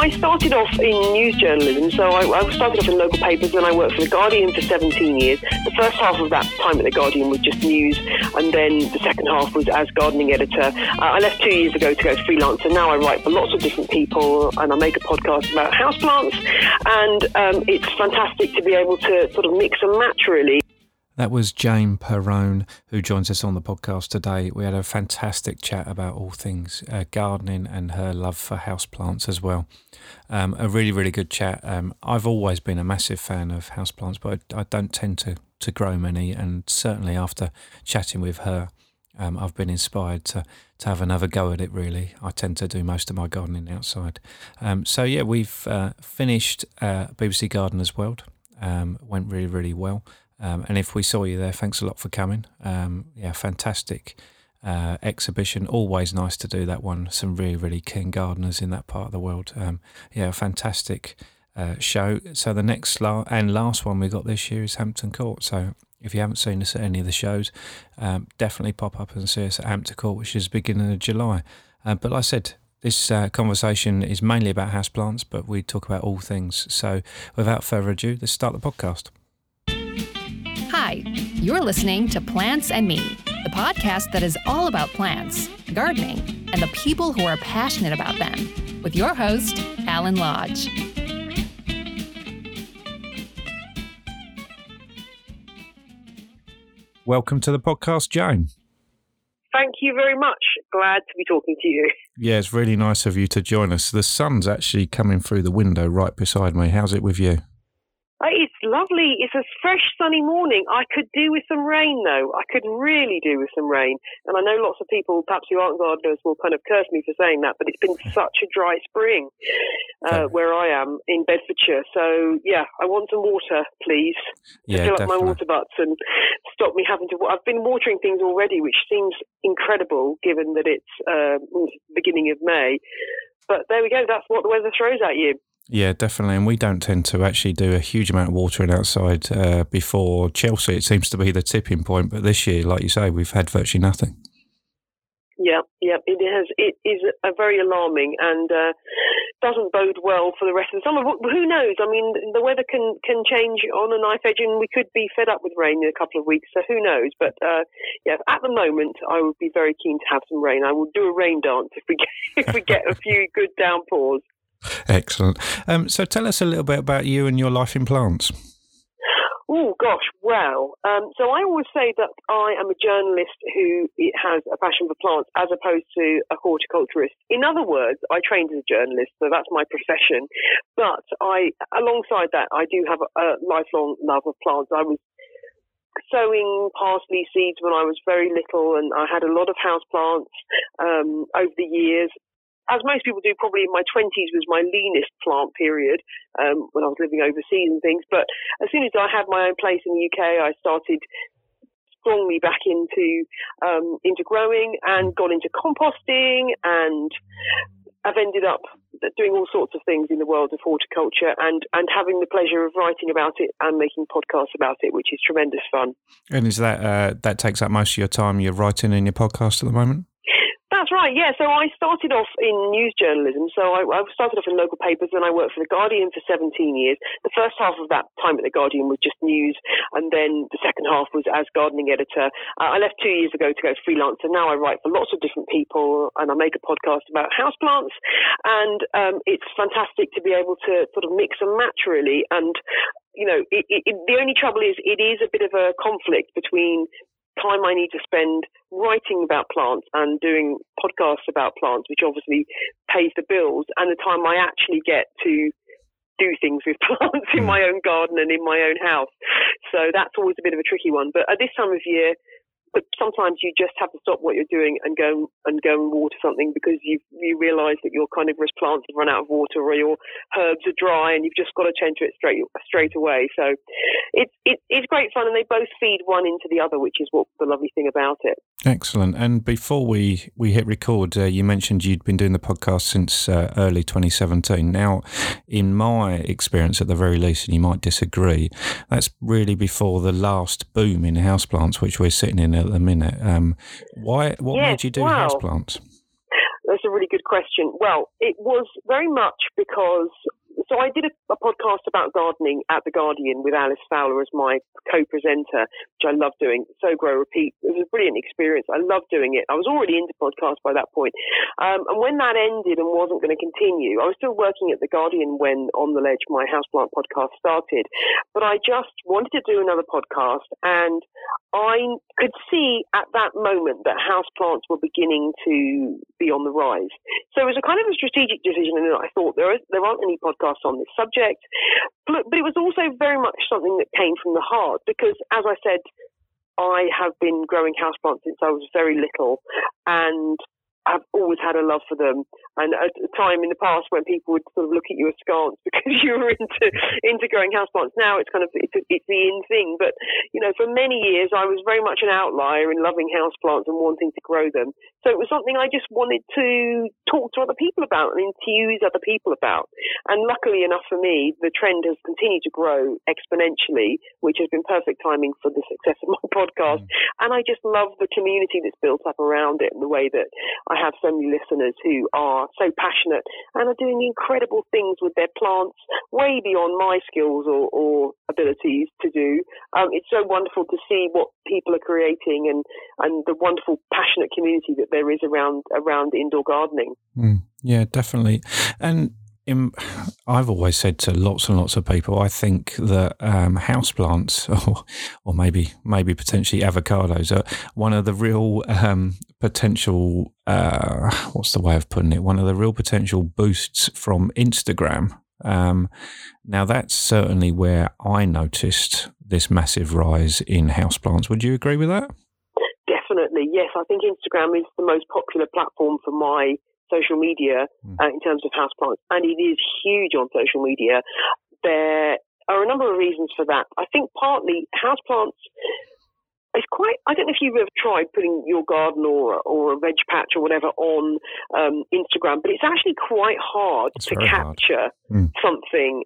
I started off in news journalism. So I, I started off in local papers, and I worked for the Guardian for 17 years. The first half of that time at the Guardian was just news, and then the second half was as gardening editor. Uh, I left two years ago to go freelance, and now I write for lots of different people, and I make a podcast about houseplants, and um, it's fantastic to be able to sort of mix and match really. That was Jane Perrone, who joins us on the podcast today. We had a fantastic chat about all things uh, gardening and her love for houseplants as well. Um, a really, really good chat. Um, I've always been a massive fan of houseplants, but I, don't tend to, to grow many. And certainly after chatting with her, um, I've been inspired to, to have another go at it, really. I tend to do most of my gardening outside. Um, so, yeah, we've uh, finished uh, BBC Gardener's World. Um, went really, really well. Um, and if we saw you there, thanks a lot for coming. Um, yeah, fantastic uh, exhibition. Always nice to do that one. Some really, really keen gardeners in that part of the world. Um, yeah, fantastic uh, show. So the next la- and last one we got this year is Hampton Court. So if you haven't seen us at any of the shows, um, definitely pop up and see us at Hampton Court, which is beginning of July. Uh, but like I said, this uh, conversation is mainly about houseplants, but we talk about all things. So without further ado, let's start the podcast. Hi, you're listening to Plants and Me, the podcast that is all about plants, gardening, and the people who are passionate about them, with your host, Alan Lodge. Welcome to the podcast, Jane. Thank you very much. Glad to be talking to you. Yeah, it's really nice of you to join us. The sun's actually coming through the window right beside me. How's it with you? It's lovely. It's a fresh, sunny morning. I could do with some rain, though. I could really do with some rain. And I know lots of people, perhaps who aren't gardeners, will kind of curse me for saying that, but it's been such a dry spring uh, where I am in Bedfordshire. So, yeah, I want some water, please, to yeah, fill definitely. up my water butts and stop me having to. I've been watering things already, which seems incredible given that it's uh, beginning of May. But there we go. That's what the weather throws at you. Yeah, definitely. And we don't tend to actually do a huge amount of watering outside uh, before Chelsea. It seems to be the tipping point. But this year, like you say, we've had virtually nothing. Yeah, yeah, it has. It is a very alarming and uh, doesn't bode well for the rest of the summer. Who knows? I mean, the weather can can change on a knife edge, and we could be fed up with rain in a couple of weeks. So who knows? But uh, yeah, at the moment, I would be very keen to have some rain. I will do a rain dance if we get, if we get a few good downpours. Excellent. Um, so tell us a little bit about you and your life in plants. Oh gosh, well, um, so I always say that I am a journalist who has a passion for plants as opposed to a horticulturist. In other words, I trained as a journalist, so that's my profession. But I, alongside that, I do have a, lifelong love of plants. I was sowing parsley seeds when I was very little, and I had a lot of house plants um, over the years as most people do, probably in my 20s was my leanest plant period um, when I was living overseas and things. But as soon as I had my own place in the UK, I started strongly back into um, into growing and got into composting and I've ended up doing all sorts of things in the world of horticulture and, and having the pleasure of writing about it and making podcasts about it, which is tremendous fun. And is that uh, that takes up most of your time? You're writing in your podcast at the moment. That's right, yeah. So I started off in news journalism. So I, I, started off in local papers and I worked for The Guardian for 17 years. The first half of that time at The Guardian was just news, and then the second half was as gardening editor. Uh, I left two years ago to go freelance, and now I write for lots of different people and I make a podcast about houseplants. And um, it's fantastic to be able to sort of mix and match, really. And you know, it, it, the only trouble is it is a bit of a conflict between time I need to spend writing about plants and doing podcasts about plants, which obviously pays the bills, and the time I actually get to do things with plants in hmm. my own garden and in my own house. So that's always a bit of a tricky one. But at this time of year, but sometimes you just have to stop what you're doing and go and go and water something because you you realise that your carnivorous plants have run out of water or your herbs are dry and you've just got to tend to it straight straight away. So it's it, it's great fun and they both feed one into the other, which is what the lovely thing about it. Excellent. And before we we hit record, uh, you mentioned you'd been doing the podcast since uh, early 2017. Now, in my experience, at the very least, and you might disagree, that's really before the last boom in houseplants, which we're sitting in at the minute. Um, why? What yes, made you do wow. houseplants? That's a really good question. Well, it was very much because so I did a, a, podcast about gardening at The Guardian with Alys Fowler as my co-presenter, which I love doing. Sow Grow Repeat. It was a brilliant experience. I loved doing it. I was already into podcasts by that point. Um, and when that ended and wasn't going to continue, I was still working at The Guardian when On the Ledge, my houseplant podcast started. But I just wanted to do another podcast and I could see at that moment that houseplants were beginning to be on the rise. So it was a kind of a strategic decision and I thought there, is, there aren't any podcasts on this subject. But, but it was also very much something that came from the heart because, as I said, I have been growing houseplants since I was very little, and I've always had a love for them. And at a time in the past when people would sort of look at you askance because you were into into growing houseplants, now it's kind of it's, it's the in thing. But you know, for many years I was very much an outlier in loving houseplants and wanting to grow them. So it was something I just wanted to talk to other people about and enthuse other people about. And luckily enough for me, the trend has continued to grow exponentially, which has been perfect timing for the success of my podcast. Mm. And I just love the community that's built up around it and the way that I have so many listeners who are so passionate and are doing incredible things with their plants way beyond my skills or, or abilities to do. Um, it's so wonderful to see what people are creating and, and the wonderful passionate community that there is around around indoor gardening. Mm, yeah, definitely. And in, I've always said to lots and lots of people, I think that um, houseplants, or, or maybe maybe potentially avocados, are one of the real um, potential. Uh, what's the way of putting it? One of the real potential boosts from Instagram. Um, now that's certainly where I noticed this massive rise in houseplants. Would you agree with that? Definitely, yes. I think Instagram is the most popular platform for my social media hmm. uh, in terms of houseplants, and it is huge on social media. There are a number of reasons for that. I think partly houseplants it's quite. I don't know if you've ever tried putting your garden or or a veg patch or whatever on um, Instagram, but it's actually quite hard it's to capture hard. Mm. something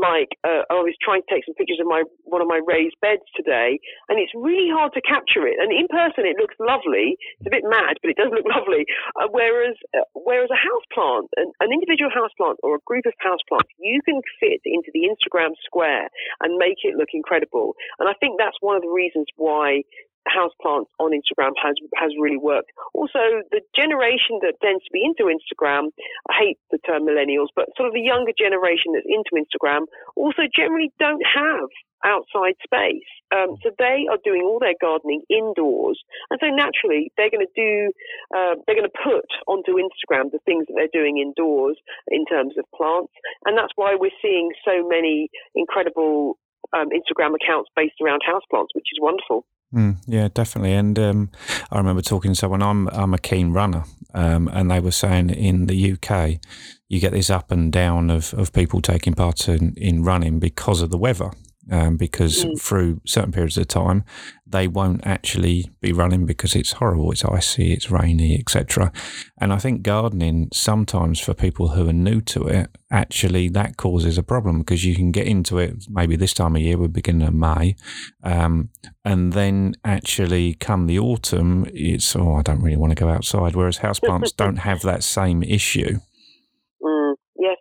like uh, I was trying to take some pictures of my one of my raised beds today, and it's really hard to capture it. And in person, it looks lovely. It's a bit mad, but it does look lovely. Uh, whereas uh, whereas a house plant, an, an individual house plant or a group of house plants, you can fit into the Instagram square and make it look incredible. And I think that's one of the reasons why houseplants on Instagram has has really worked. Also, the generation that tends to be into Instagram, I hate the term millennials, but sort of the younger generation that's into Instagram also generally don't have outside space. Um, so they are doing all their gardening indoors, and so naturally they're going to do uh, they're going to put onto Instagram the things that they're doing indoors in terms of plants, and that's why we're seeing so many incredible um, Instagram accounts based around houseplants, which is wonderful. Mm, yeah, definitely. And um, I remember talking to someone. I'm I'm a keen runner, um, and they were saying in the UK, you get this up and down of, of people taking part in, in running because of the weather um, because mm. through certain periods of time they won't actually be running because it's horrible, it's icy, it's rainy, etc. And I think gardening sometimes for people who are new to it, actually that causes a problem because you can get into it maybe this time of year, we're beginning of May, um, and then actually come the autumn, it's oh I don't really want to go outside. Whereas houseplants don't have that same issue.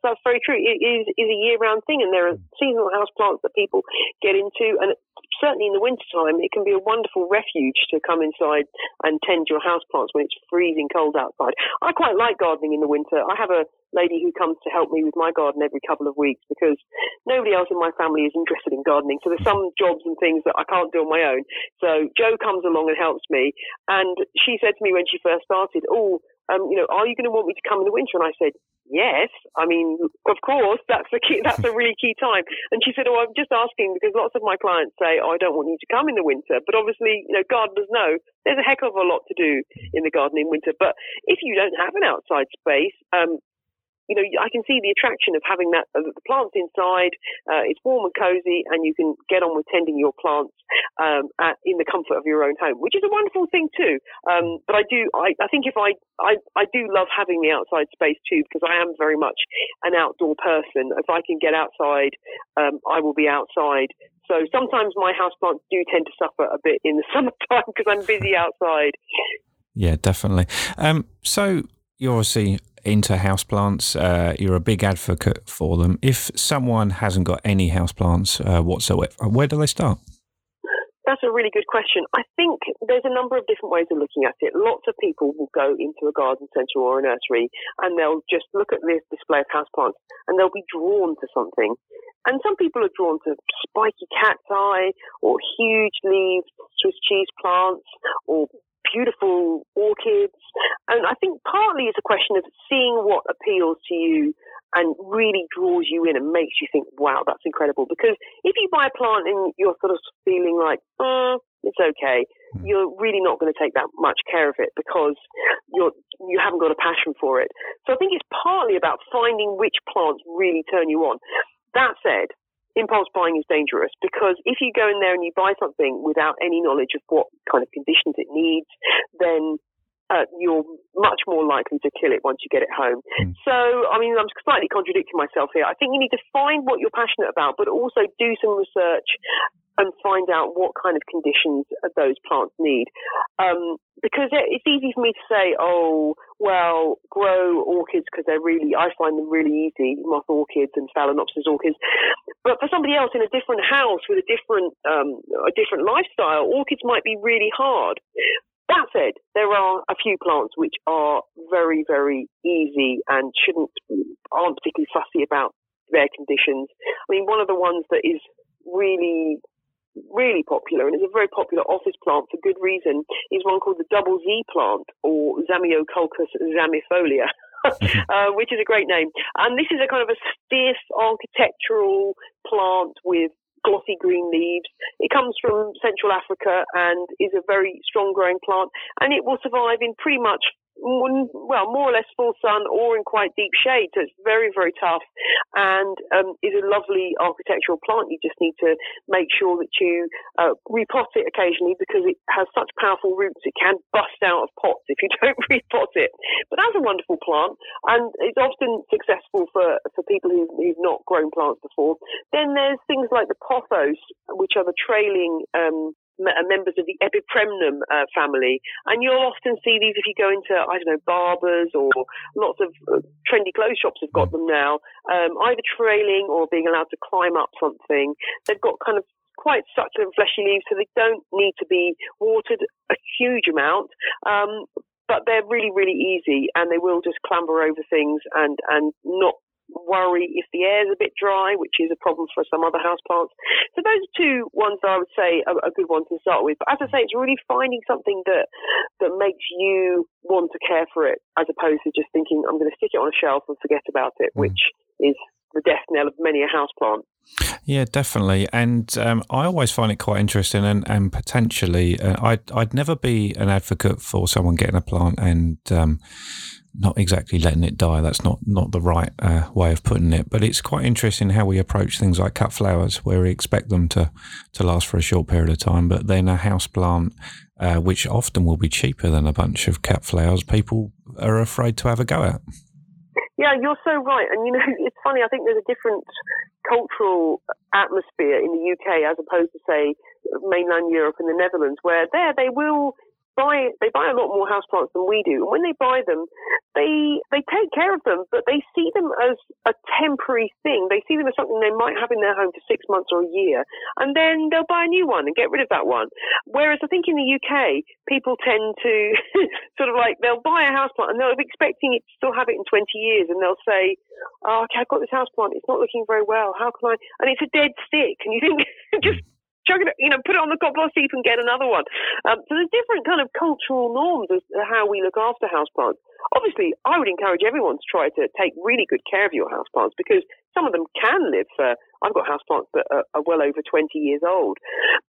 That's very true. It is, is a year-round thing, and there are seasonal house plants that people get into, and certainly in the wintertime, it can be a wonderful refuge to come inside and tend your house plants when it's freezing cold outside. I quite like gardening in the winter. I have a lady who comes to help me with my garden every couple of weeks because nobody else in my family is interested in gardening. So there's some jobs and things that I can't do on my own. So Joe comes along and helps me, and she said to me when she first started, "Oh, um, you know, are you going to want me to come in the winter?" And I said, yes, I mean, of course, that's a key, that's a really key time. And she said, oh, I'm just asking because lots of my clients say, oh, I don't want you to come in the winter. But obviously, you know, gardeners know there's a heck of a lot to do in the garden in winter. But if you don't have an outside space, um, you know, I can see the attraction of having that the plants inside. Uh, it's warm and cozy, and you can get on with tending your plants um, at, in the comfort of your own home, which is a wonderful thing too. Um, but I do, I, I think if I, I, I do love having the outside space too because I am very much an outdoor person. If I can get outside, um, I will be outside. So sometimes my houseplants do tend to suffer a bit in the summertime because I'm busy outside. Yeah, definitely. Um, so you're obviously into houseplants. Uh, you're a big advocate for them. If someone hasn't got any houseplants uh, whatsoever, where do they start? That's a really good question. I think there's a number of different ways of looking at it. Lots of people will go into a garden centre or a nursery and they'll just look at this display of houseplants and they'll be drawn to something. And some people are drawn to spiky cacti or huge leaved Swiss cheese plants or beautiful orchids. And I think partly it's a question of seeing what appeals to you and really draws you in and makes you think, wow, that's incredible. Because if you buy a plant and you're sort of feeling like, mm, it's okay, hmm. you're really not going to take that much care of it because you're, you haven't got a passion for it. So I think it's partly about finding which plants really turn you on. That said, impulse buying is dangerous because if you go in there and you buy something without any knowledge of what kind of conditions it needs, then uh, you're much more likely to kill it once you get it home. Mm. So, I mean, I'm slightly contradicting myself here. I think you need to find what you're passionate about, but also do some research and find out what kind of conditions those plants need. Um, because it's easy for me to say, oh, well, grow orchids because they're really, I find them really easy, moth orchids and phalaenopsis orchids. But for somebody else in a different house with a different, um, a different lifestyle, orchids might be really hard. That said, there are a few plants which are very, very easy and shouldn't, aren't particularly fussy about their conditions. I mean, one of the ones that is really, really popular and is a very popular office plant for good reason is one called the double Z plant or Zamioculcas zamiifolia. uh, which is a great name. And this is a kind of a stiff architectural plant with glossy green leaves. It comes from Central Africa and is a very strong growing plant and it will survive in pretty much well, more or less full sun or in quite deep shade. So it's very, very tough and um, is a lovely architectural plant. You just need to make sure that you uh, repot it occasionally because it has such powerful roots. It can bust out of pots if you don't repot it. But that's a wonderful plant and it's often successful for, for people who, who've not grown plants before. Then there's things like the pothos, which are the trailing um, members of the Epipremnum uh, family. And you'll often see these if you go into, I don't know, barbers or lots of uh, trendy clothes shops have got them now, um, either trailing or being allowed to climb up something. They've got kind of quite succulent fleshy leaves, so they don't need to be watered a huge amount. Um, but they're really, really easy and they will just clamber over things and, and not worry if the air's a bit dry, which is a problem for some other houseplants. So those are two ones that I would say are a good one to start with. But as I say, it's really finding something that that makes you want to care for it, as opposed to just thinking I'm going to stick it on a shelf and forget about it, mm. which is the death knell of many a houseplant. Yeah, definitely. And um, I always find it quite interesting and, and potentially, uh, I'd, I'd never be an advocate for someone getting a plant and um, not exactly letting it die. That's not not the right uh, way of putting it. But it's quite interesting how we approach things like cut flowers, where we expect them to to last for a short period of time, but then a house plant, uh, which often will be cheaper than a bunch of cut flowers, people are afraid to have a go at. Yeah, you're so right. And you know, it's funny. I think there's a different cultural atmosphere in the UK as opposed to say mainland Europe and the Netherlands, where there they will buy they buy a lot more houseplants than we do. And when they buy them, they they take care of them, but they see them as a temporary thing. They see them as something they might have in their home for six months or a year, and then they'll buy a new one and get rid of that one. Whereas I think in the UK, people tend to sort of like they'll buy a houseplant and they'll be expecting it to still have it in 20 years, and they'll say, "Oh, okay, I've got this houseplant. It's not looking very well. How can I?" And it's a dead stick, and you think just chuck it, you know, put it on the compost heap and get another one. Um, so there's different kind of cultural norms as to how we look after houseplants. Obviously, I would encourage everyone to try to take really good care of your houseplants because some of them can live for, I've got houseplants that are, are well over 20 years old.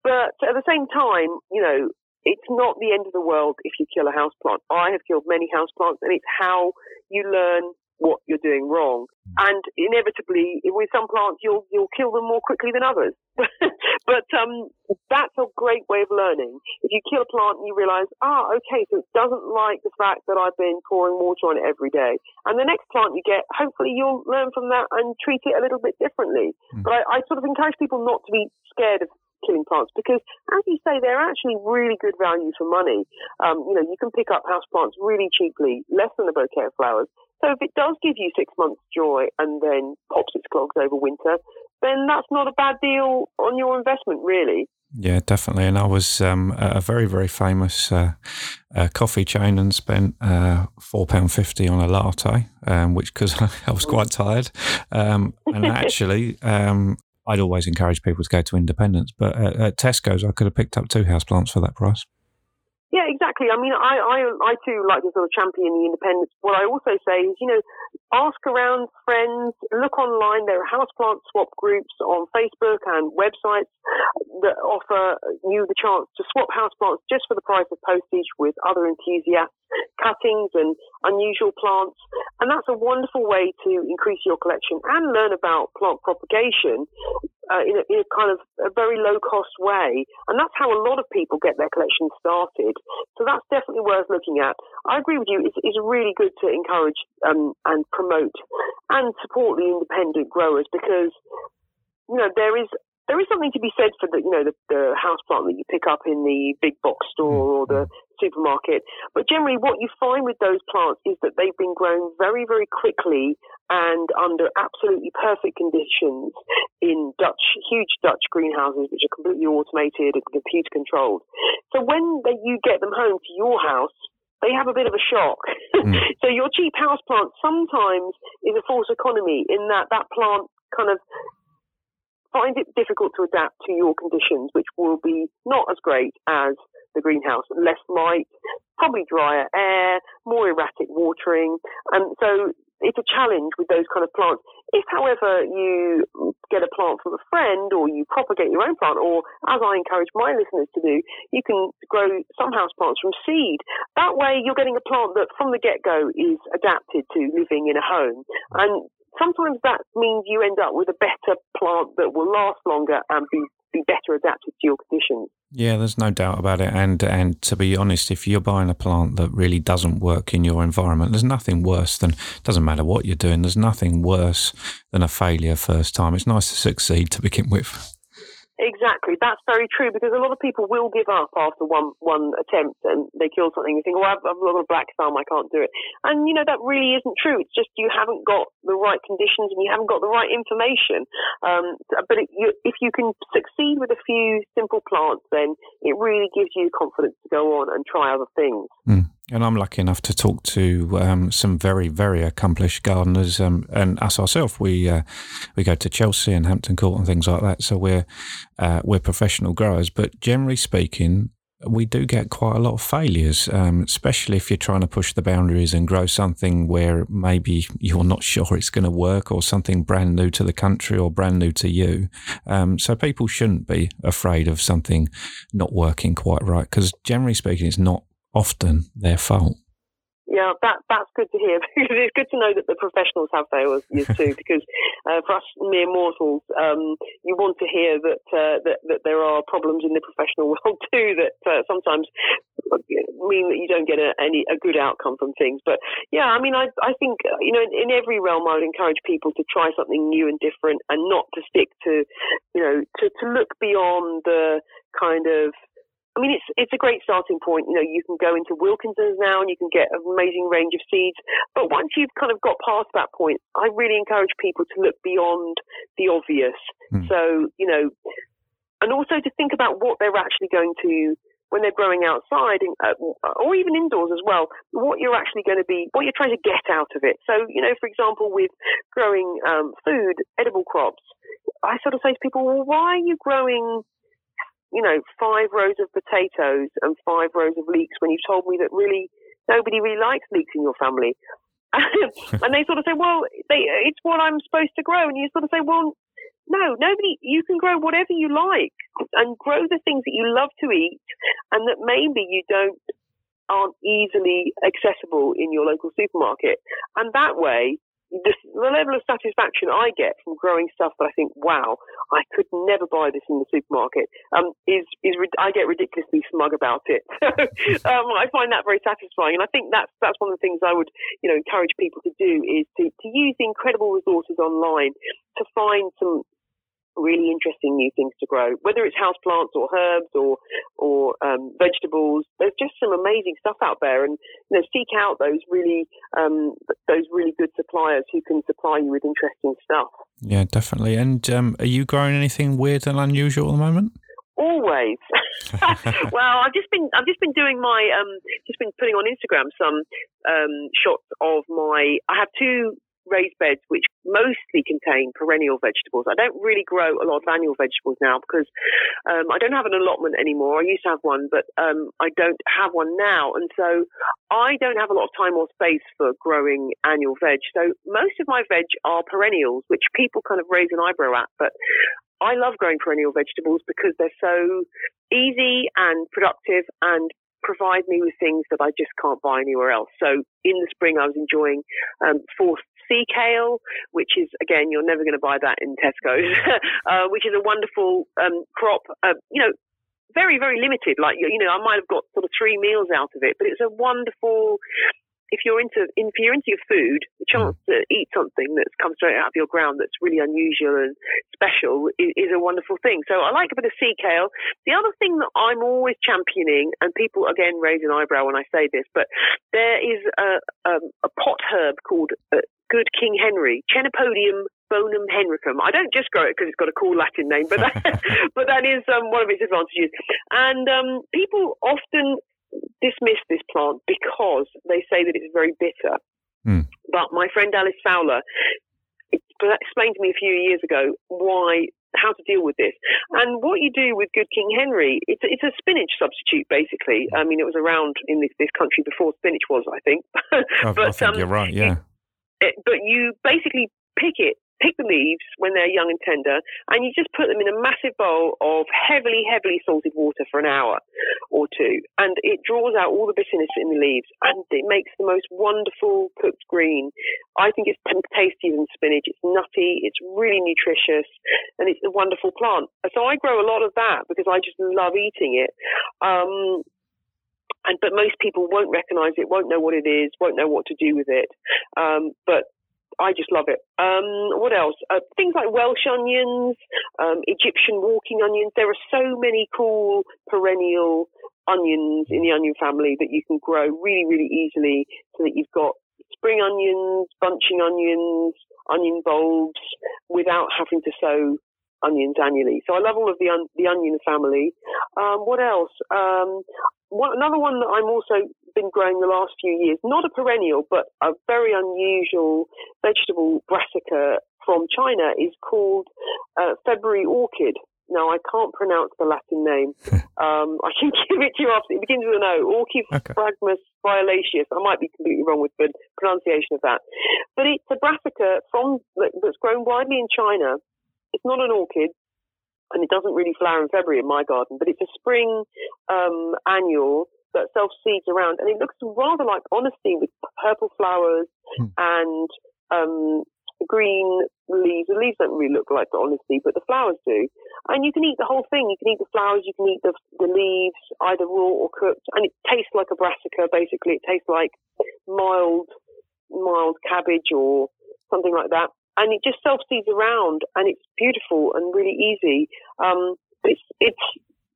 But at the same time, you know, it's not the end of the world if you kill a houseplant. I have killed many houseplants and it's how you learn what you're doing wrong. And inevitably, with some plants, you'll you'll kill them more quickly than others. but um, that's a great way of learning. If you kill a plant and you realise, ah, okay, so it doesn't like the fact that I've been pouring water on it every day. And the next plant you get, hopefully you'll learn from that and treat it a little bit differently. Mm. But I, I sort of encourage people not to be scared of killing plants because, as you say, they're actually really good value for money. Um, you know, you can pick up house plants really cheaply, less than a bouquet of flowers. So if it does give you six months joy and then pops its clogs over winter, then that's not a bad deal on your investment, really. Yeah, definitely. And I was um, a very, very famous uh, uh, coffee chain and spent uh, £4.50 on a latte, um, which because I was quite tired. Um, and actually, um, I'd always encourage people to go to Independents, but at, at Tesco's, I could have picked up two houseplants for that price. Yeah, exactly. I mean, I, I, I too like to sort of champion the independents. What I also say is, you know, ask around friends, look online. There are houseplant swap groups on Facebook and websites that offer you the chance to swap houseplants just for the price of postage with other enthusiasts, cuttings and unusual plants. And that's a wonderful way to increase your collection and learn about plant propagation uh, in, a, in, a, kind of a very low cost way. And that's how a lot of people get their collection started. So that's definitely worth looking at. I agree with you. It's, it's really good to encourage um, and promote and support the independent growers because, you know, there is there is something to be said for the you know the, the house plant that you pick up in the big box store or the supermarket. But generally, what you find with those plants is that they've been grown very very quickly and under absolutely perfect conditions in Dutch huge Dutch greenhouses, which are completely automated and computer controlled. So when they, you get them home to your house, they have a bit of a shock. Mm. so your cheap house plant sometimes is a false economy in that that plant kind of find it difficult to adapt to your conditions, which will be not as great as the greenhouse. Less light, probably drier air, more erratic watering. And so it's a challenge with those kind of plants. If, however, you get a plant from a friend or you propagate your own plant, or as I encourage my listeners to do, you can grow some house plants from seed. That way, you're getting a plant that from the get go is adapted to living in a home. And sometimes that means you end up with a better plant that will last longer and be, be better adapted to your conditions. Yeah, there's no doubt about it. And and to be honest, if you're buying a plant that really doesn't work in your environment, there's nothing worse than doesn't matter what you're doing. There's nothing worse than a failure first time. It's nice to succeed to begin with. Exactly, that's very true because a lot of people will give up after one one attempt and they kill something. You think, "Well, I've, I've got a black thumb, I can't do it," and you know that really isn't true. It's just you haven't got the right conditions and you haven't got the right information. Um, but it, you, if you can succeed with a few simple plants, then it really gives you confidence to go on and try other things. Mm. And I'm lucky enough to talk to um, some very, very accomplished gardeners, um, and us ourselves. We uh, we go to Chelsea and Hampton Court and things like that. So we're uh, we're professional growers, but generally speaking, we do get quite a lot of failures, um, especially if you're trying to push the boundaries and grow something where maybe you're not sure it's going to work, or something brand new to the country or brand new to you. Um, so people shouldn't be afraid of something not working quite right, because generally speaking, it's not often their fault. Yeah, that that's good to hear because it's good to know that the professionals have failures too. Because uh, for us mere mortals, um, you want to hear that, uh, that that there are problems in the professional world too that uh, sometimes mean that you don't get a, any a good outcome from things. But yeah, I mean, I I think you know in, in every realm, I would encourage people to try something new and different, and not to stick to you know to to look beyond the kind of I mean, it's it's a great starting point. You know, you can go into Wilkinson's now and you can get an amazing range of seeds. But once you've kind of got past that point, I really encourage people to look beyond the obvious. Mm. So, you know, and also to think about what they're actually going to when they're growing outside uh, or even indoors as well, what you're actually going to be, what you're trying to get out of it. So, you know, for example, with growing um, food, edible crops, I sort of say to people, well, why are you growing you know, five rows of potatoes and five rows of leeks when you told me that really nobody really likes leeks in your family. and they sort of say, well, they, it's what I'm supposed to grow. And you sort of say, well, no, nobody, you can grow whatever you like and grow the things that you love to eat and that maybe you don't, aren't easily accessible in your local supermarket. And that way, the, the level of satisfaction I get from growing stuff that I think, wow, I could never buy this in the supermarket, um, is is I get ridiculously smug about it. um, I find that very satisfying, and I think that's that's one of the things I would you know encourage people to do is to to use the incredible resources online to find some really interesting new things to grow, whether it's houseplants or herbs or or um, vegetables. There's just some amazing stuff out there, and you know, seek out those really um, those really good suppliers who can supply you with interesting stuff. Yeah, definitely. And um, are you growing anything weird and unusual at the moment? Always. well, I've just been I've just been doing my um just been putting on Instagram some um shots of my I have two raised beds which mostly contain perennial vegetables. I don't really grow a lot of annual vegetables now because um, I don't have an allotment anymore. I used to have one, but um, I don't have one now. And so I don't have a lot of time or space for growing annual veg. So most of my veg are perennials, which people kind of raise an eyebrow at. But I love growing perennial vegetables because they're so easy and productive and provide me with things that I just can't buy anywhere else. So in the spring, I was enjoying um, forced sea kale, which is again you're never going to buy that in Tesco's, uh, which is a wonderful um, crop. Uh, you know, very very limited. Like you know, I might have got sort of three meals out of it, but it's a wonderful if you're into if you're into your food, the chance to eat something that's come straight out of your ground that's really unusual and special is, is, a wonderful thing. So I like a bit of sea kale. The other thing that I'm always championing, and people again raise an eyebrow when I say this, but there is a, um, a pot herb called uh, Good King Henry, Chenopodium bonum henricum. I don't just grow it because it's got a cool Latin name, but that, but that is um, one of its advantages. And um, people often dismiss this plant because they say that it's very bitter. Mm. But my friend Alys Fowler explained to me a few years ago why how to deal with this. And what you do with Good King Henry, it's a, it's a spinach substitute basically. I mean, it was around in this, this country before spinach was, I think. but I think um, you're right. Yeah. It, but you basically pick it pick the leaves when they're young and tender, and you just put them in a massive bowl of heavily, heavily salted water for an hour or two. And it draws out all the bitterness in the leaves and it makes the most wonderful cooked green. I think it's tastier than spinach. It's nutty, it's really nutritious, and it's a wonderful plant. So I grow a lot of that because I just love eating it. Um, and but most people won't recognise it, won't know what it is, won't know what to do with it. Um, but I just love it. Um, what else? Uh, things like Welsh onions, um, Egyptian walking onions. There are so many cool perennial onions in the onion family that you can grow really, really easily so that you've got spring onions, bunching onions, onion bulbs without having to sow onions annually. So I love all of the the onion family. Um, what else? Um, one, another one that I'm also been growing the last few years, not a perennial, but a very unusual vegetable brassica from China, is called uh, February orchid. Now, I can't pronounce the Latin name. um, I can give it to you after. It begins with an O. Orchifragmus okay. violaceus. I might be completely wrong with the pronunciation of that. But it's a brassica from that's grown widely in China. It's not an orchid and it doesn't really flower in February in my garden, but it's a spring um, annual that self seeds around, and it looks rather like honesty with purple flowers hmm. and um, green leaves. The leaves don't really look like honesty, but the flowers do. And you can eat the whole thing. You can eat the flowers, you can eat the, the leaves, either raw or cooked, and it tastes like a brassica. Basically, it tastes like mild, mild cabbage or something like that and it just self seeds around, and it's beautiful and really easy. Um, it's it's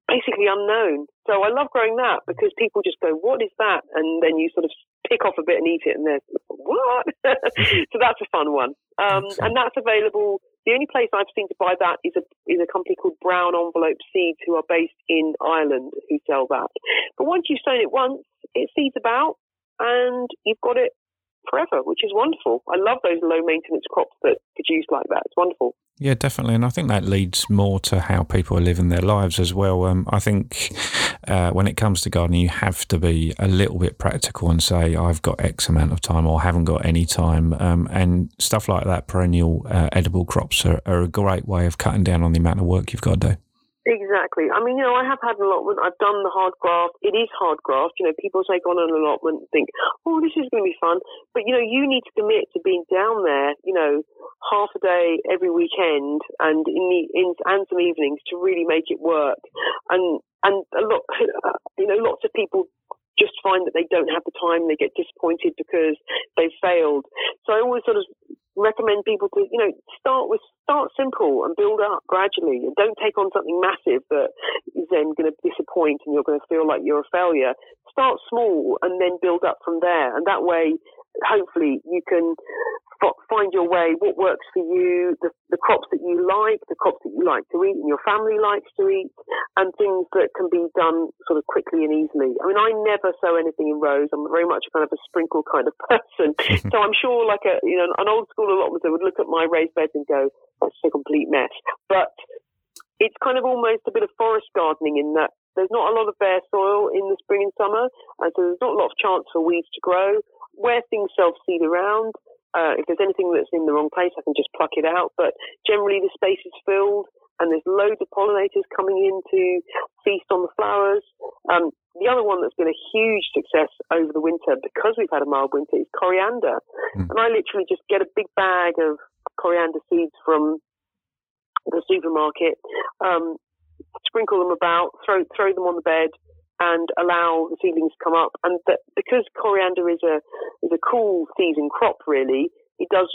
basically unknown. So I love growing that because people just go, "What is that?" And then you sort of pick off a bit and eat it, and they're what? so that's a fun one, um, and that's available. The only place I've seen to buy that is a is a company called Brown Envelope Seeds, who are based in Ireland, who sell that. But once you've sown it once, it seeds about, and you've got it forever, which is wonderful. I love those low maintenance crops that produce like that. It's wonderful. Yeah, definitely, and I think that leads more to how people are living their lives as well. Um, I think uh, when it comes to gardening, you have to be a little bit practical and say, "I've got X amount of time," or "haven't got any time," um, and stuff like that. Perennial uh, edible crops are, are a great way of cutting down on the amount of work you've got to do. Exactly. I mean, you know, I have had an allotment. I've done the hard graft. It is hard graft. You know, people take on an allotment and think, oh, this is going to be fun. But, you know, you need to commit to being down there, you know, half a day every weekend and in the, in, and some evenings to really make it work. And, and a lot, you know, lots of people just find that they don't have the time. They get disappointed because they've failed. So I always sort of recommend people to, you know, start with start simple and build up gradually, and don't take on something massive that is then going to disappoint and you're going to feel like you're a failure. Start small and then build up from there, and that way, hopefully, you can find your way, what works for you, the, the crops that you like, the crops that you like to eat and your family likes to eat, and things that can be done sort of quickly and easily. I mean, I never sow anything in rows. I'm very much kind of a sprinkle kind of person. so I'm sure like a, you know, an old school allotmenter would look at my raised beds and go, that's a complete mess. But it's kind of almost a bit of forest gardening in that there's not a lot of bare soil in the spring and summer, and so there's not a lot of chance for weeds to grow. Where things self-seed around, uh, if there's anything that's in the wrong place, I can just pluck it out. But generally, the space is filled, and there's loads of pollinators coming in to feast on the flowers. Um, the other one that's been a huge success over the winter because we've had a mild winter is coriander. Mm. And I literally just get a big bag of coriander seeds from the supermarket, um, sprinkle them about, throw throw them on the bed, and allow the seedlings to come up. And that because coriander is a is a cool season crop, really, it does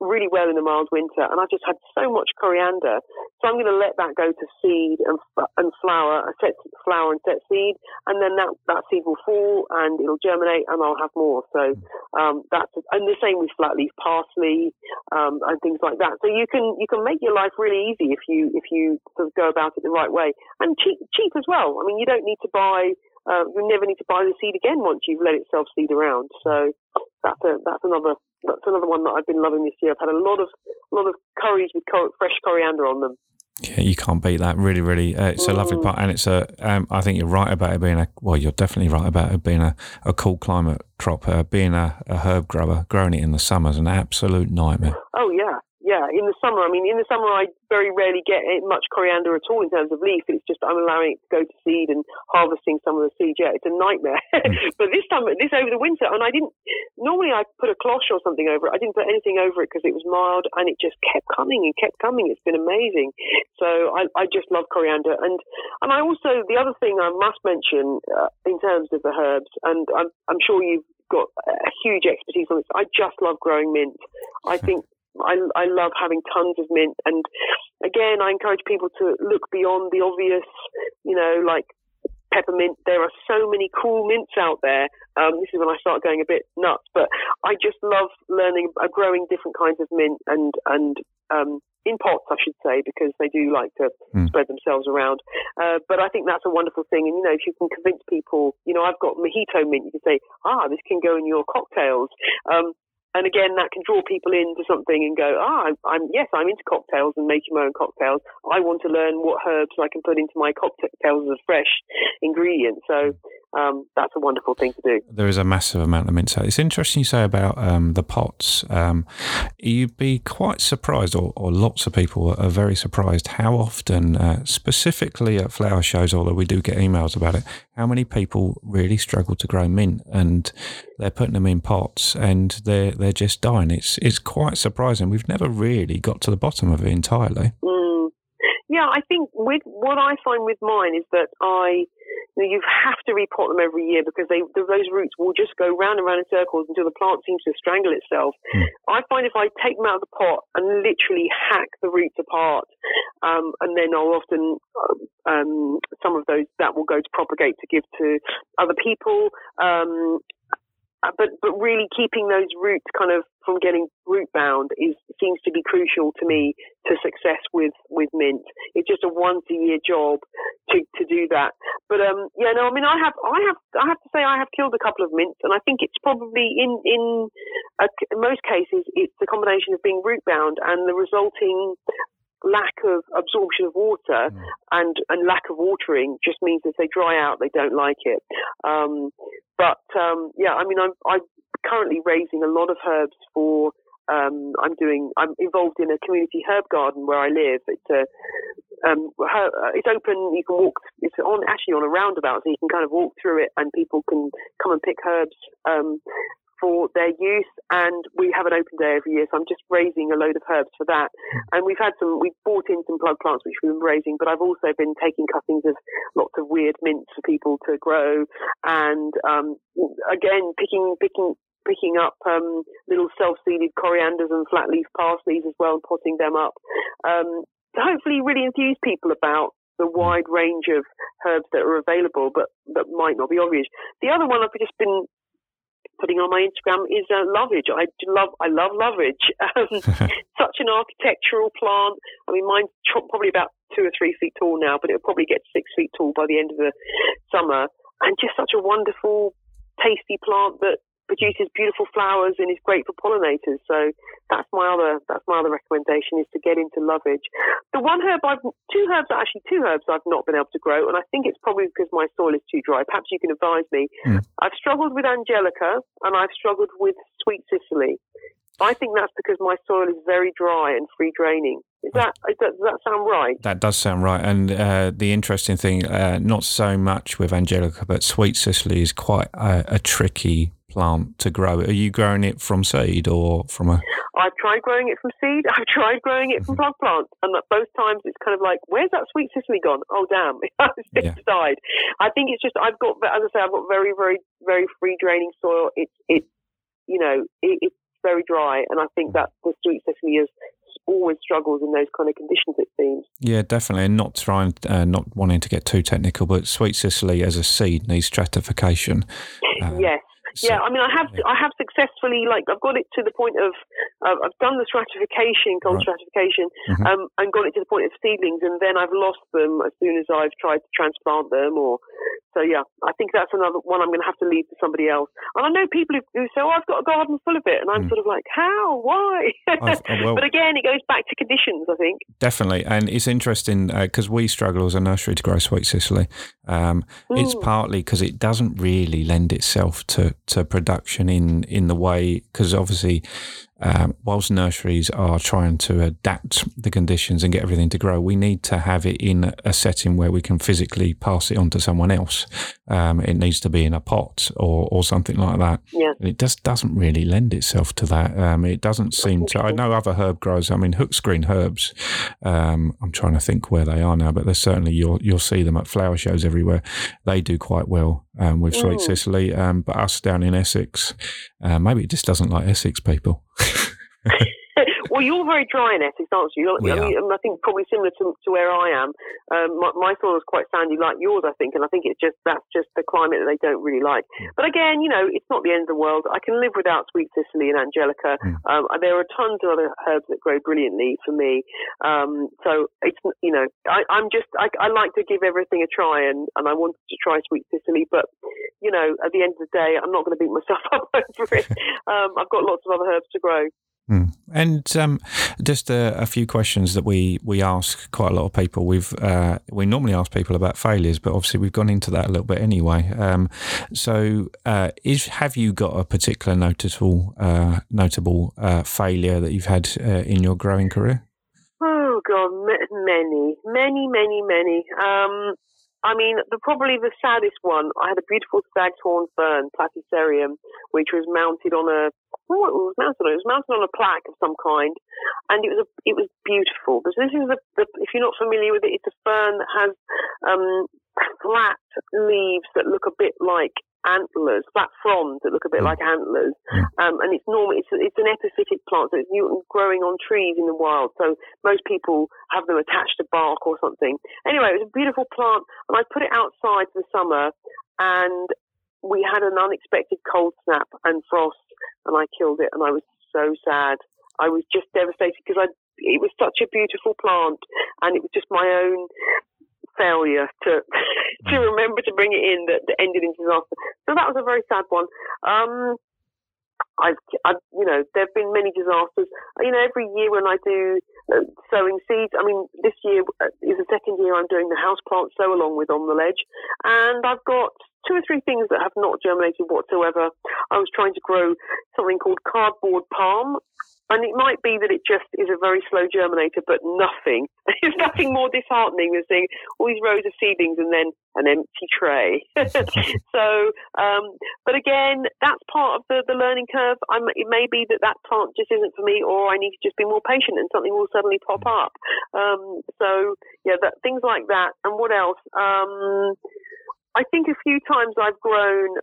really well in the mild winter, and I've just had so much coriander. So I'm going to let that go to seed and, and flower, set flower and set seed, and then that, that seed will fall and it'll germinate, and I'll have more. So um, that's and the same with flat leaf parsley um, and things like that. So you can you can make your life really easy if you if you sort of go about it the right way and cheap cheap as well. I mean, you don't need to buy. Uh, you never need to buy the seed again once you've let it self seed around. So that's a that's another that's another one that I've been loving this year. I've had a lot of a lot of curries with cor- fresh coriander on them. Yeah, you can't beat that. Really, really, uh, it's a lovely mm. part, and it's a. Um, I think you're right about it being a. Well, you're definitely right about it being a, a cool climate crop. Uh, being a, a herb grower, growing it in the summer is an absolute nightmare. Oh yeah, yeah, in the summer. I mean, in the summer, I very rarely get much coriander at all in terms of leaf. It's just I'm allowing it to go to seed and harvesting some of the seed. Yeah, it's a nightmare. But this time, this over the winter, and I didn't. Normally, I put a cloche or something over it. I didn't put anything over it because it was mild, and it just kept coming and kept coming. It's been amazing. So I, I just love coriander, and and I also the other thing I must mention uh, in terms of the herbs, and I'm I'm sure you've got a huge expertise on this. I just love growing mint. I think I, I love having tons of mint. And again, I encourage people to look beyond the obvious, you know, like peppermint. There are so many cool mints out there. Um, this is when I start going a bit nuts, but I just love learning, uh, growing different kinds of mint and, and, um, in pots, I should say, because they do like to mm. spread themselves around. Uh, but I think that's a wonderful thing. And, you know, if you can convince people, you know, I've got mojito mint, you can say, ah, this can go in your cocktails. Um, and again, that can draw people into something and go, ah, I'm, yes, I'm into cocktails and making my own cocktails. I want to learn what herbs I can put into my cocktails as a fresh ingredient. So um, that's a wonderful thing to do. There is a massive amount of mint. So it's interesting you say about um, the pots. Um, you'd be quite surprised, or, or, lots of people are very surprised, how often, uh, specifically at flower shows, although we do get emails about it, how many people really struggle to grow mint and they're putting them in pots and they're they're just dying. It's it's quite surprising. We've never really got to the bottom of it entirely. Mm. Yeah, I think with what I find with mine is that I you, know, you have to repot them every year because they those roots will just go round and round in circles until the plant seems to strangle itself. Mm. I find if I take them out of the pot and literally hack the roots apart, um, and then I'll often um, some of those that will go to propagate to give to other people. Um, but but really keeping those roots kind of from getting root bound is seems to be crucial to me to success with with mint. It's just a once a year job to to do that. But um yeah no I mean I have I have I have to say I have killed a couple of mints and I think it's probably in in, in most cases it's a combination of being root bound and the resulting lack of absorption of water mm. and, and lack of watering just means if they dry out, they don't like it. Um, but um, yeah, I mean, I'm, I'm currently raising a lot of herbs for. Um, I'm doing. I'm involved in a community herb garden where I live. It's a. Um, it's open. You can walk. It's on actually on a roundabout, so you can kind of walk through it, and people can come and pick herbs um, for their use, and we have an open day every year. So I'm just raising a load of herbs for that. And we've had some, we've bought in some plug plants which we've been raising, but I've also been taking cuttings of lots of weird mints for people to grow, and um, again picking picking picking up um, little self-seeded corianders and flat leaf parsleys as well and potting them up. Um, to hopefully really enthuse people about the wide range of herbs that are available, but that might not be obvious. The other one I've just been putting on my Instagram is uh, lovage. I love I love lovage. Um, such an architectural plant. I mean, mine's probably about two or three feet tall now, but it'll probably get six feet tall by the end of the summer. And just such a wonderful, tasty plant that produces beautiful flowers and is great for pollinators. So that's my other that's my other recommendation is to get into lovage. The one herb I've two herbs actually two herbs I've not been able to grow, and I think it's probably because my soil is too dry. Perhaps you can advise me. Mm. I've struggled with angelica and I've struggled with sweet cicely. I think that's because my soil is very dry and free draining. Is that, is that, does that sound right? That does sound right. And uh, the interesting thing, uh, not so much with Angelica, but Sweet Cicely is quite a, a, tricky plant to grow. Are you growing it from seed or from a? I've tried growing it from seed. I've tried growing it from mm-hmm. plug plants, and both times it's kind of like, where's that Sweet Cicely gone? Oh damn, it's yeah. died. I think it's just I've got, as I say, I've got very, very, very free draining soil. It's, it's, you know, it, it's very dry, and I think that the Sweet Cicely is always struggles in those kind of conditions. It seems. Yeah, definitely, and not trying, uh, not wanting to get too technical, but Sweet Cicely as a seed needs stratification. Uh, yes, so, yeah, I mean, I have yeah. I have successfully like I've got it to the point of uh, I've done the stratification, cold right. stratification, mm-hmm. um, and got it to the point of seedlings, and then I've lost them as soon as I've tried to transplant them. Or so yeah, I think that's another one I'm going to have to leave to somebody else. And I know people who, who say, "Oh, I've got a garden full of it," and I'm mm. sort of like, "How? Why?" oh, well, but again, it goes back to conditions. I think definitely, and it's interesting because uh, we struggle as a nursery to grow sweet Cicely. Um, it's partly because it doesn't really lend itself to to production in in the way because obviously um, whilst nurseries are trying to adapt the conditions and get everything to grow, we need to have it in a setting where we can physically pass it on to someone else. Um, it needs to be in a pot or, or something like that. Yeah. it just doesn't really lend itself to that. Um, it doesn't seem to. I know other herb growers. I mean, Hooksgreen herbs. Um, I'm trying to think where they are now, but there's certainly you'll you'll see them at flower shows everywhere. They do quite well um, with Sweet mm. Cicely. Um, but us down in Essex, uh, maybe it just doesn't like Essex people. well, you're very dry in Essex, aren't you? I, mean, I think probably similar to, to where I am. Um, my, my, soil is quite sandy like yours, I think, and I think it's just that's just the climate that they don't really like. Mm. But again, you know, it's not the end of the world. I can live without sweet Cicely and Angelica. Mm. Um, there are tons of other herbs that grow brilliantly for me. Um, so it's you know, I, am just I, I, like to give everything a try, and, and I wanted to try sweet Cicely, but you know, at the end of the day, I'm not going to beat myself up over it. Um, I've got lots of other herbs to grow. Mm. And um, just a, a, few questions that we, we ask quite a lot of people. We've uh, we normally ask people about failures, but obviously we've gone into that a little bit anyway. Um, so, uh, is have you got a particular notable uh, notable uh, failure that you've had uh, in your growing career? Oh God, many, many, many, many. Um, I mean, the, probably the saddest one. I had a beautiful stag's horn fern, Platycerium, which was mounted on a what was mounted on? It was mounted on a plaque of some kind, and it was a, it was beautiful. Because this is the, the, if you're not familiar with it, it's a fern that has um, flat leaves that look a bit like antlers, flat fronds that look a bit mm. like antlers. Um, and it's normal, it's, it's an epiphytic plant, so it's growing on trees in the wild. So most people have them attached to bark or something. Anyway, it was a beautiful plant, and I put it outside for the summer, and we had an unexpected cold snap and frost, and I killed it, and I was so sad. I was just devastated because I it was such a beautiful plant, and it was just my own failure to to mm. remember to bring it in that, that, ended in disaster. So that was a very sad one. Um, I've, I've, you know, there have been many disasters. You know, every year when I do uh, sowing seeds, I mean, this year uh, is the second year I'm doing the house plant sow along with on the ledge, and I've got two or three things that have not germinated whatsoever. I was trying to grow something called cardboard palm, and it might be that it just is a very slow germinator, but nothing. There's nothing more disheartening than seeing all these rows of seedlings and then an empty tray. so, um, but again, that's part of the, the learning curve. I'm, it may be that that plant just isn't for me, or I need to just be more patient and something will suddenly pop up. Um, so, yeah, that, things like that. And what else? Um, I think a few times I've grown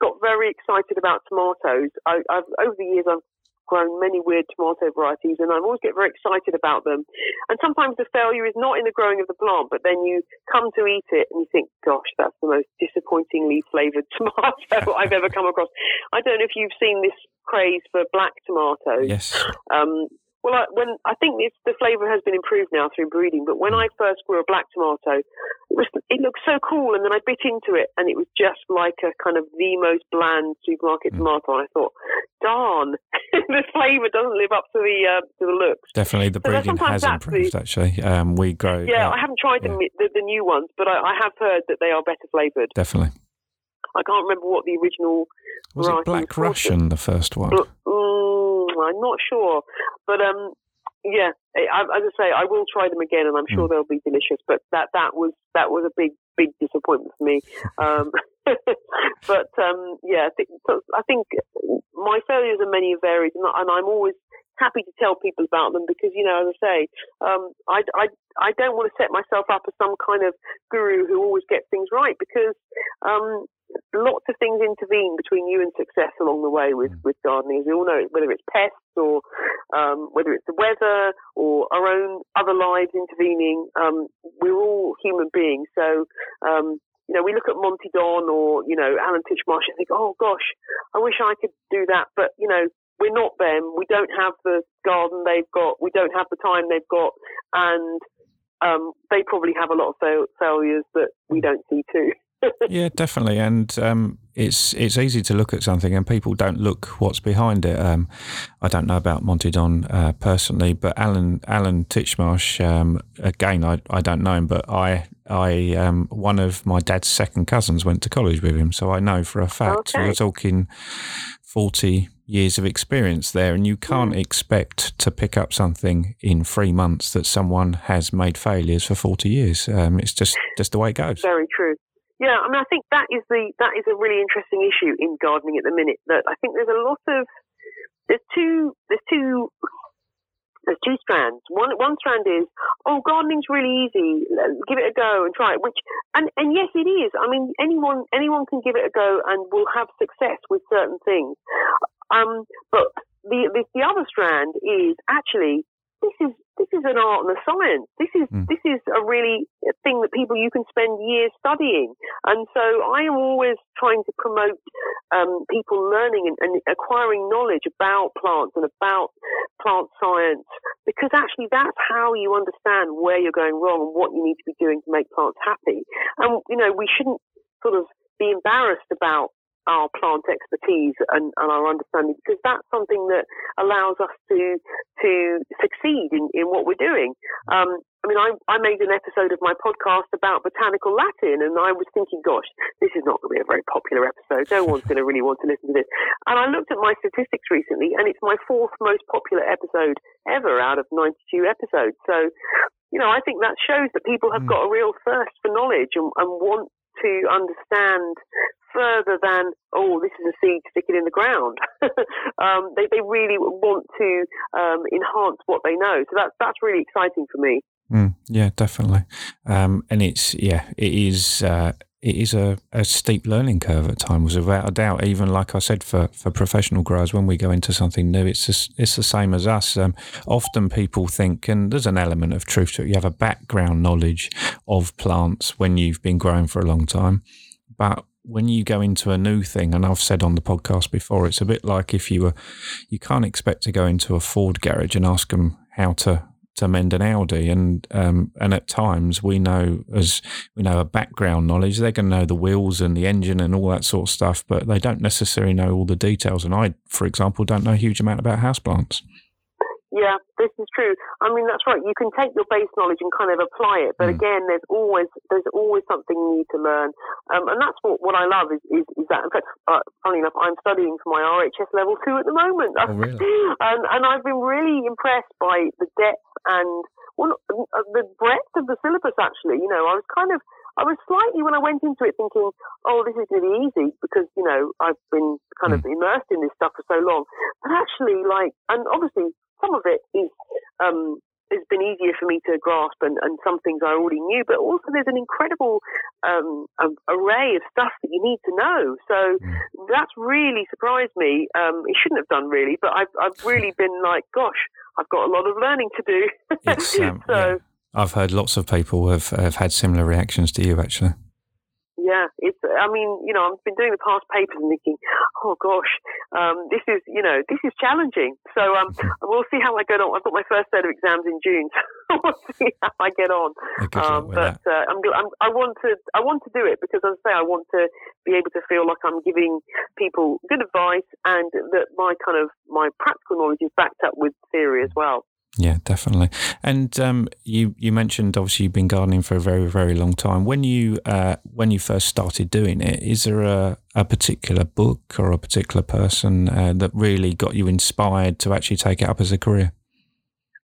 got very excited about tomatoes. I, I've over the years I've grown many weird tomato varieties and I always get very excited about them. And sometimes the failure is not in the growing of the plant, but then you come to eat it and you think, gosh, that's the most disappointingly flavored tomato I've ever come across. I don't know if you've seen this craze for black tomatoes. Yes. Um, well, I, when I think it's, the flavour has been improved now through breeding, but when I first grew a black tomato, it was it looked so cool, and then I bit into it, and it was just like a kind of the most bland supermarket mm. tomato. And I thought, darn, the flavour doesn't live up to the uh, to the looks. Definitely, the breeding so has improved. The, actually, um, we grow. Yeah, uh, I haven't tried yeah. the, the, the new ones, but I, I have heard that they are better flavoured. Definitely. I can't remember what the original was it Black Russian, the first one. Mm, I'm not sure, but um, yeah, as I say, I will try them again, and I'm sure mm. they'll be delicious. But that that was that was a big big disappointment for me. Um, but um, yeah, I think, I think my failures are many and varied, and I'm always happy to tell people about them because you know, as I say, um, I, I I don't want to set myself up as some kind of guru who always gets things right because um, lots of things intervene between you and success along the way with, with gardening. As we all know, whether it's pests or um, whether it's the weather or our own other lives intervening, um, we're all human beings. So, um, you know, we look at Monty Don or, you know, Alan Titchmarsh and think, oh gosh, I wish I could do that. But, you know, we're not them. We don't have the garden they've got. We don't have the time they've got. And um, they probably have a lot of fail- failures that we don't see too yeah, definitely, and um, it's it's easy to look at something and people don't look what's behind it. Um, I don't know about Monty Don uh, personally, but Alan Alan Titchmarsh, um, again, I, I don't know him, but I I um, one of my dad's second cousins went to college with him, so I know for a fact. Okay. We're talking forty years of experience there, and you can't mm. expect to pick up something in three months that someone has made failures for forty years. Um, it's just just the way it goes. Very true. Yeah, I mean, I think that is the that is a really interesting issue in gardening at the minute. That I think there's a lot of there's two there's two there's two strands. One one strand is oh gardening's really easy, give it a go and try it. Which and and yes, it is. I mean, anyone anyone can give it a go and will have success with certain things. Um, but the, the the other strand is actually this is this is an art and a science. This is mm. this is a really thing that people you can spend years studying. And so I am always trying to promote um, people learning and, and, acquiring knowledge about plants and about plant science because actually that's how you understand where you're going wrong and what you need to be doing to make plants happy. And you know we shouldn't sort of be embarrassed about our plant expertise and, and, our understanding because that's something that allows us to to succeed in, in what we're doing. Um, I mean, I, I made an episode of my podcast about botanical Latin, and I was thinking, gosh, this is not going to be a very popular episode. No one's going to really want to listen to this. And I looked at my statistics recently, and it's my fourth most popular episode ever out of 92 episodes. So, you know, I think that shows that people have mm. got a real thirst for knowledge and, and want to understand further than oh this is a seed stick it in the ground um, they, they really want to um, enhance what they know so that's that's really exciting for me mm, yeah definitely um, and it's yeah it is uh, it is a, a steep learning curve at times, without a doubt. Even like I said, for, for professional growers, when we go into something new, it's just, it's the same as us. Um, often people think, and there's an element of truth to it. You have a background knowledge of plants when you've been growing for a long time, but when you go into a new thing, and I've said on the podcast before, it's a bit like if you were, you can't expect to go into a Ford garage and ask them how to to mend an Audi, and um, and at times we know as we know a background knowledge, they're going to know the wheels and the engine and all that sort of stuff, but they don't necessarily know all the details. And I, for example, don't know a huge amount about houseplants. Yeah, this is true. I mean, that's right. You can take your base knowledge and kind of apply it, but mm. again, there's always there's always something you need to learn, um, and that's what, what I love is, is, is that. In fact, uh, funny enough, I'm studying for my RHS level two at the moment, oh, really? and, and I've been really impressed by the depth and well, uh, the breadth of the syllabus. Actually, you know, I was kind of I was slightly when I went into it thinking, oh, this is going to be easy because you know I've been kind of mm. immersed in this stuff for so long. But actually, like, and obviously some of it is um, has been easier for me to grasp, and, and some things I already knew. But also, there's an incredible um, array of stuff that you need to know. So mm. that's really surprised me. Um, it shouldn't have done really, but I've I've really been like, gosh, I've got a lot of learning to do. um, so. Yeah. I've heard lots of people have, have had similar reactions to you, actually. Yeah, it's. I mean, you know, I've been doing the past papers and thinking, oh gosh, um, this is, you know, this is challenging. So um, we'll see how I get on. I've got my first set of exams in June, so we'll see how I get on. Um, but uh, I'm, I'm, I want to, I want to do it because, as I say, I want to be able to feel like I'm giving people good advice and that my kind of my practical knowledge is backed up with theory as well. Yeah, definitely. And um, you you mentioned obviously you've been gardening for a very very long time. When you uh, when you first started doing it, is there a, a particular book or a particular person uh, that really got you inspired to actually take it up as a career?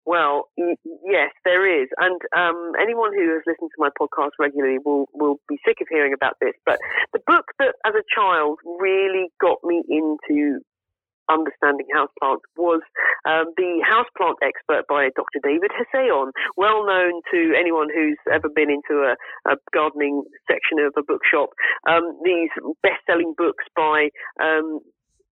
Well, yes, there is, and um, anyone who has listened to my podcast regularly will will be sick of hearing about this. But the book that, as a child, really got me into understanding houseplants was um, the houseplant expert by Dr. David Hessayon, well known to anyone who's ever been into a, a gardening section of a bookshop. Um, these best-selling books by um,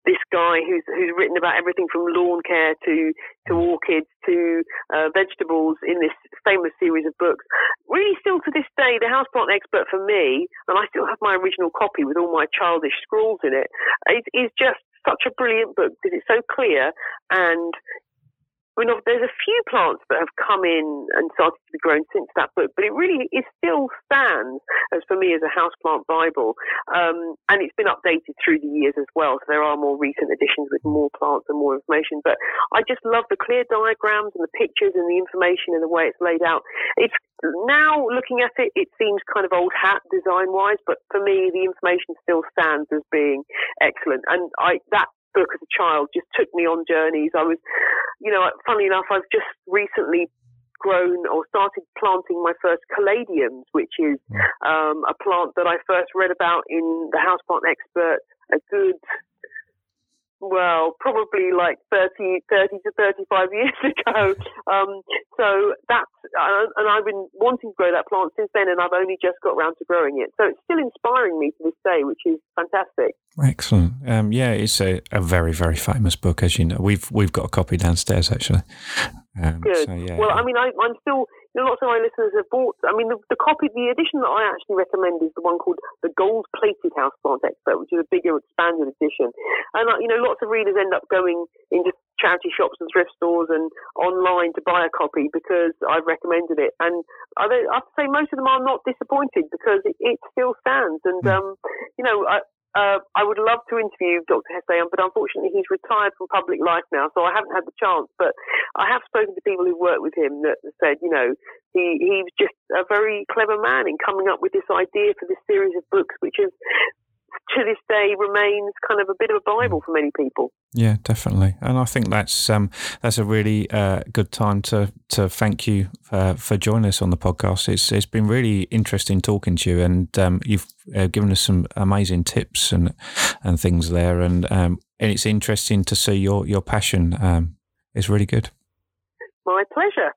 this guy who's who's written about everything from lawn care to to orchids to uh, vegetables in this famous series of books. Really, still to this day, the houseplant expert for me, and I still have my original copy with all my childish scrawls in it, it is just such a brilliant book because it's so clear and There's a few plants that have come in and started to be grown since that book, but it really it still stands as for me as a houseplant bible, um, and it's been updated through the years as well. So there are more recent editions with more plants and more information. But I just love the clear diagrams and the pictures and the information and the way it's laid out. It's now looking at it, it seems kind of old hat design wise, but for me, the information still stands as being excellent, and I that book as a child just took me on journeys. I was, you know, funny enough, I've just recently grown or started planting my first caladiums, which is hmm. um, a plant that I first read about in the Houseplant Expert a good well, probably like 30, 30 to 35 years ago. Um, so that's, uh, and I've been wanting to grow that plant since then, and I've only just got around to growing it. So it's still inspiring me to this day, which is fantastic. Excellent. Um, yeah, it's a, a very, very famous book, as you know. We've we've got a copy downstairs actually. Um, Good. So, yeah. Well, I mean, I, I'm still you know, lots of my listeners have bought. I mean, the, the, copy, the edition that I actually recommend is the one called the Gold Plated Houseplant Expert, which is a bigger, expanded edition. And uh, you know, lots of readers end up going into charity shops and thrift stores and online to buy a copy because I've recommended it. And I, I have to say, most of them are not disappointed because it, it still stands. And hmm. um, you know, I, uh, I would love to interview Dr. Hessayon, but unfortunately he's retired from public life now, so I haven't had the chance. But I have spoken to people who've worked with him that said, you know, he, he was just a very clever man in coming up with this idea for this series of books, which is to this day remains kind of a bit of a bible for many people. Yeah, definitely, and I think that's um, that's a really uh, good time to to thank you for, for joining us on the podcast. It's it's been really interesting talking to you, and um, you've uh, given us some amazing tips and and things there, and um, and it's interesting to see your your passion. Um, it's really good. My pleasure.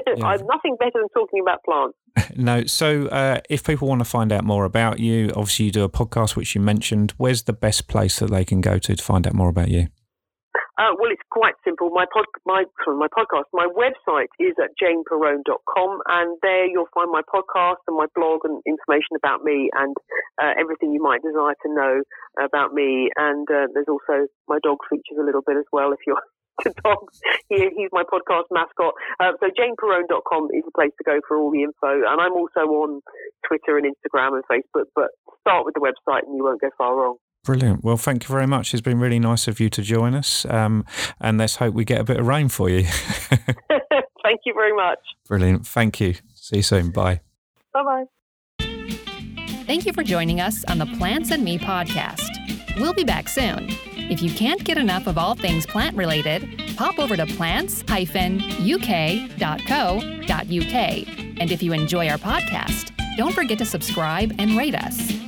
Yeah. I'm nothing better than talking about plants. no, so uh, if people want to find out more about you, obviously you do a podcast which you mentioned. Where's the best place that they can go to to find out more about you? Uh, well, it's quite simple. My pod, my sorry, my podcast, my website is at janeperrone.com, and there you'll find my podcast and my blog and information about me and uh, everything you might desire to know about me. And uh, there's also my dog features a little bit as well if you're to dogs. He, he's my podcast mascot. Uh, so janeperrone.com is the place to go for all the info. And I'm also on Twitter and Instagram and Facebook, but start with the website and you won't go far wrong. Brilliant. Well, thank you very much. It's been really nice of you to join us. Um, and let's hope we get a bit of rain for you. thank you very much. Brilliant. Thank you. See you soon. Bye. Bye bye. Thank you for joining us on the Plants and Me podcast. We'll be back soon. If you can't get enough of all things plant related, pop over to plants-uk.co.uk. And if you enjoy our podcast, don't forget to subscribe and rate us.